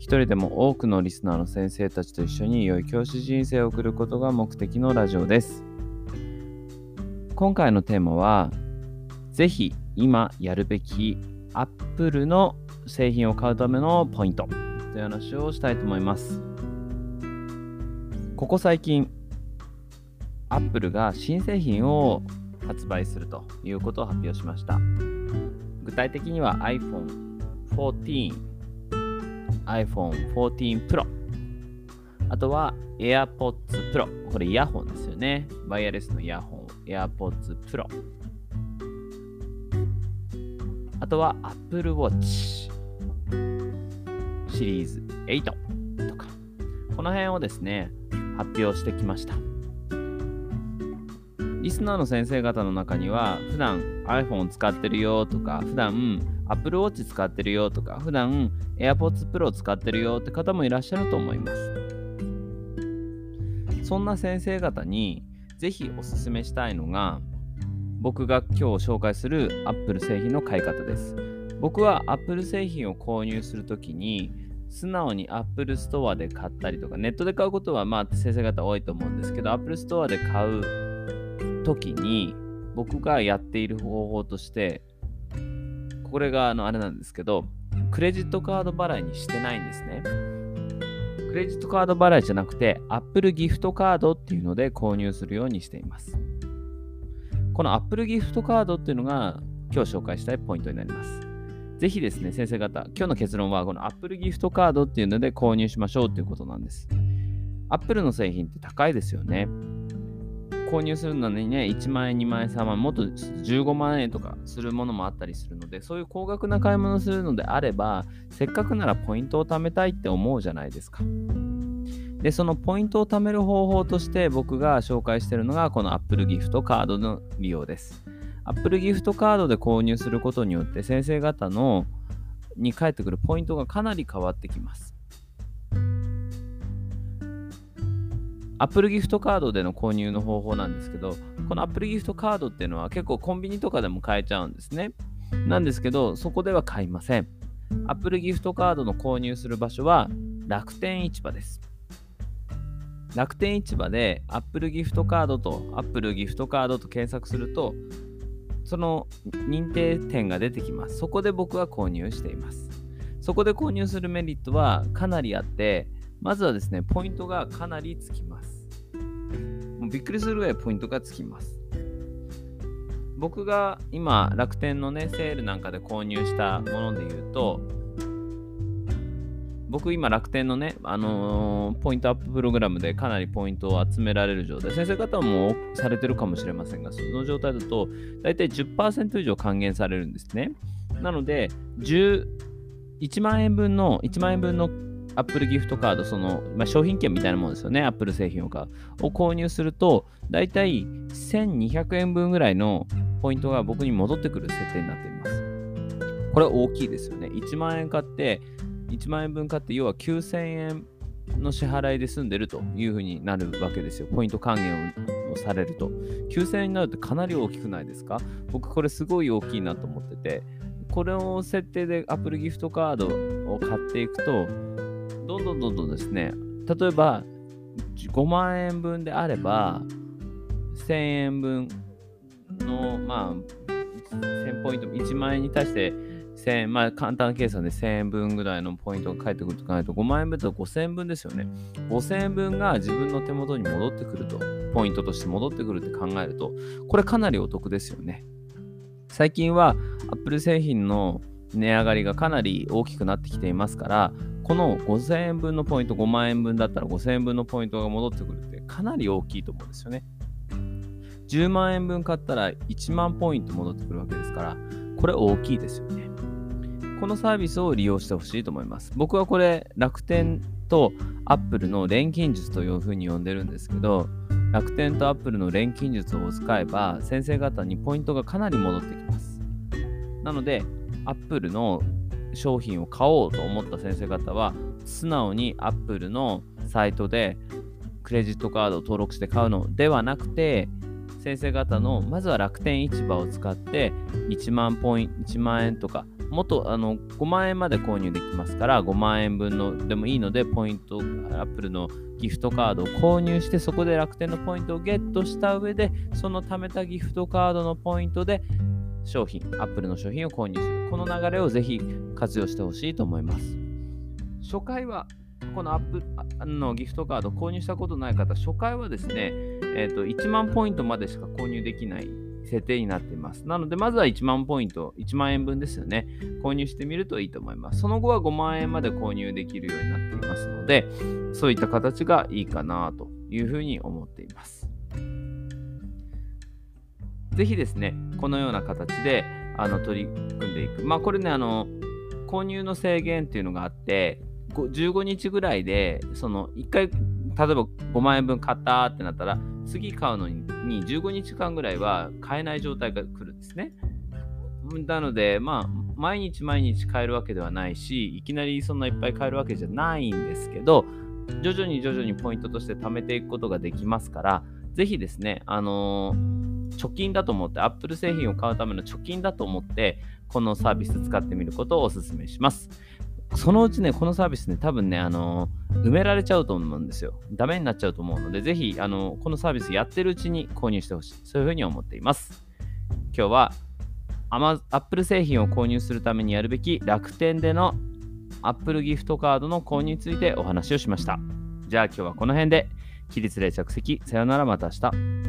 一人でも多くのリスナーの先生たちと一緒に良い教師人生を送ることが目的のラジオです。今回のテーマは、ぜひ今やるべき Apple の製品を買うためのポイントという話をしたいと思います。ここ最近、Apple が新製品を発売するということを発表しました。具体的には iPhone 14 iPhone 14 Pro あとは AirPods Pro これイヤホンですよね。ワイヤレスのイヤホン AirPods Pro あとは Apple Watch シリーズ8とか。この辺をですね発表してきました。リスナーの先生方の中には普段 iPhone を使ってるよとか普段 Apple Watch 使ってるよとか普段 AirPods Pro 使ってるよって方もいらっしゃると思います。そんな先生方にぜひおすすめしたいのが僕が今日紹介する Apple 製品の買い方です。僕は Apple 製品を購入するときに素直に Apple Store で買ったりとかネットで買うことはまあ先生方多いと思うんですけど Apple Store で買う時に僕がやっている方法としてこれがあのあれなんですけどクレジットカード払いにしてないんですね。クレジットカード払いじゃなくて Apple ギフトカードっていうので購入するようにしています。この Apple ギフトカードっていうのが今日紹介したいポイントになります。ぜひですね先生方今日の結論はこの Apple ギフトカードっていうので購入しましょうっていうことなんです。Apple の製品って高いですよね。購入するのにね、1万円、2万円、3万円、もっと15万円とかするものもあったりするので、そういう高額な買い物をするのであれば、せっかくならポイントを貯めたいって思うじゃないですか。で、そのポイントを貯める方法として僕が紹介しているのが、この Apple ギフトカードの利用です。Apple ギフトカードで購入することによって、先生方のに返ってくるポイントがかなり変わってきます。Apple ギフトカードでの購入の方法なんですけど、この Apple ギフトカードっていうのは結構コンビニとかでも買えちゃうんですね。なんですけど、そこでは買いません。Apple ギフトカードの購入する場所は楽天市場です。楽天市場で Apple ギフトカードと Apple ギフトカードと検索すると、その認定店が出てきます。そこで僕は購入しています。そこで購入するメリットはかなりあって、まずはですね、ポイントがかなりつきます。もうびっくりするぐらいポイントがつきます。僕が今、楽天のね、セールなんかで購入したもので言うと、僕今楽天のね、あのーポイントアッププログラムでかなりポイントを集められる状態、先生方もされてるかもしれませんが、その状態だと、だいたい10%以上還元されるんですね。なので、1万円分の、1万円分のアップルギフトカード、その、まあ、商品券みたいなものですよね、アップル製品を買う。を購入すると、だいたい1200円分ぐらいのポイントが僕に戻ってくる設定になっています。これ大きいですよね。1万円買って、1万円分買って、要は9000円の支払いで済んでるというふうになるわけですよ。ポイント還元をされると。9000円になるとかなり大きくないですか？僕これすごい大きいなと思ってて、これを設定で Apple ギフトカードを買っていくと、どんどんどんどんですね、例えば5万円分であれば、1000円分の、まあ、1000ポイント、1万円に対して1000、まあ簡単な計算で1000円分ぐらいのポイントが返ってくると考えると、5万円分だと5000円分ですよね。5000円分が自分の手元に戻ってくると、ポイントとして戻ってくるって考えると、これかなりお得ですよね。最近は Apple 製品の値上がりがかなり大きくなってきていますから、この5000円分のポイント、5万円分だったら5000円分のポイントが戻ってくるってかなり大きいと思うんですよね。10万円分買ったら1万ポイント戻ってくるわけですから、これ大きいですよね。このサービスを利用してほしいと思います。僕はこれ楽天と Apple の錬金術というふうに呼んでるんですけど、楽天と Apple の錬金術を使えば、先生方にポイントがかなり戻ってきます。なので、Apple の商品を買おうと思った先生方は、素直に Apple のサイトでクレジットカードを登録して買うのではなくて、先生方のまずは楽天市場を使って1万ポイント1万円とかもっとあの5万円まで購入できますから5万円分のでもいいのでポイントアップルのギフトカードを購入してそこで楽天のポイントをゲットした上でその貯めたギフトカードのポイントで商品アップルの商品を購入するこの流れをぜひ活用してほしいと思います初回はこのアップのギフトカード購入したことない方、初回はですね、えーと、1万ポイントまでしか購入できない設定になっています。なので、まずは1万ポイント、1万円分ですよね、購入してみるといいと思います。その後は5万円まで購入できるようになっていますので、そういった形がいいかなというふうに思っています。ぜひですね、このような形であの取り組んでいく。まあ、これね、あの、購入の制限っていうのがあって、15日ぐらいで、その1回、例えば5万円分買ったってなったら、次買うのに15日間ぐらいは買えない状態が来るんですね。なので、まあ、毎日毎日買えるわけではないし、いきなりそんないっぱい買えるわけじゃないんですけど、徐々に徐々にポイントとして貯めていくことができますから、ぜひですね、あのー、貯金だと思って、Apple 製品を買うための貯金だと思って、このサービス使ってみることをお勧めします。そのうちね、このサービスね、多分ね、あの埋められちゃうと思うんですよ。ダメになっちゃうと思うので、ぜひ、あのこのサービスやってるうちに購入してほしい。そういうふうに思っています。今日は、Apple 製品を購入するためにやるべき楽天での Apple ギフトカードの購入についてお話をしました。じゃあ今日はこの辺で、起立例着席、さよならまた明日。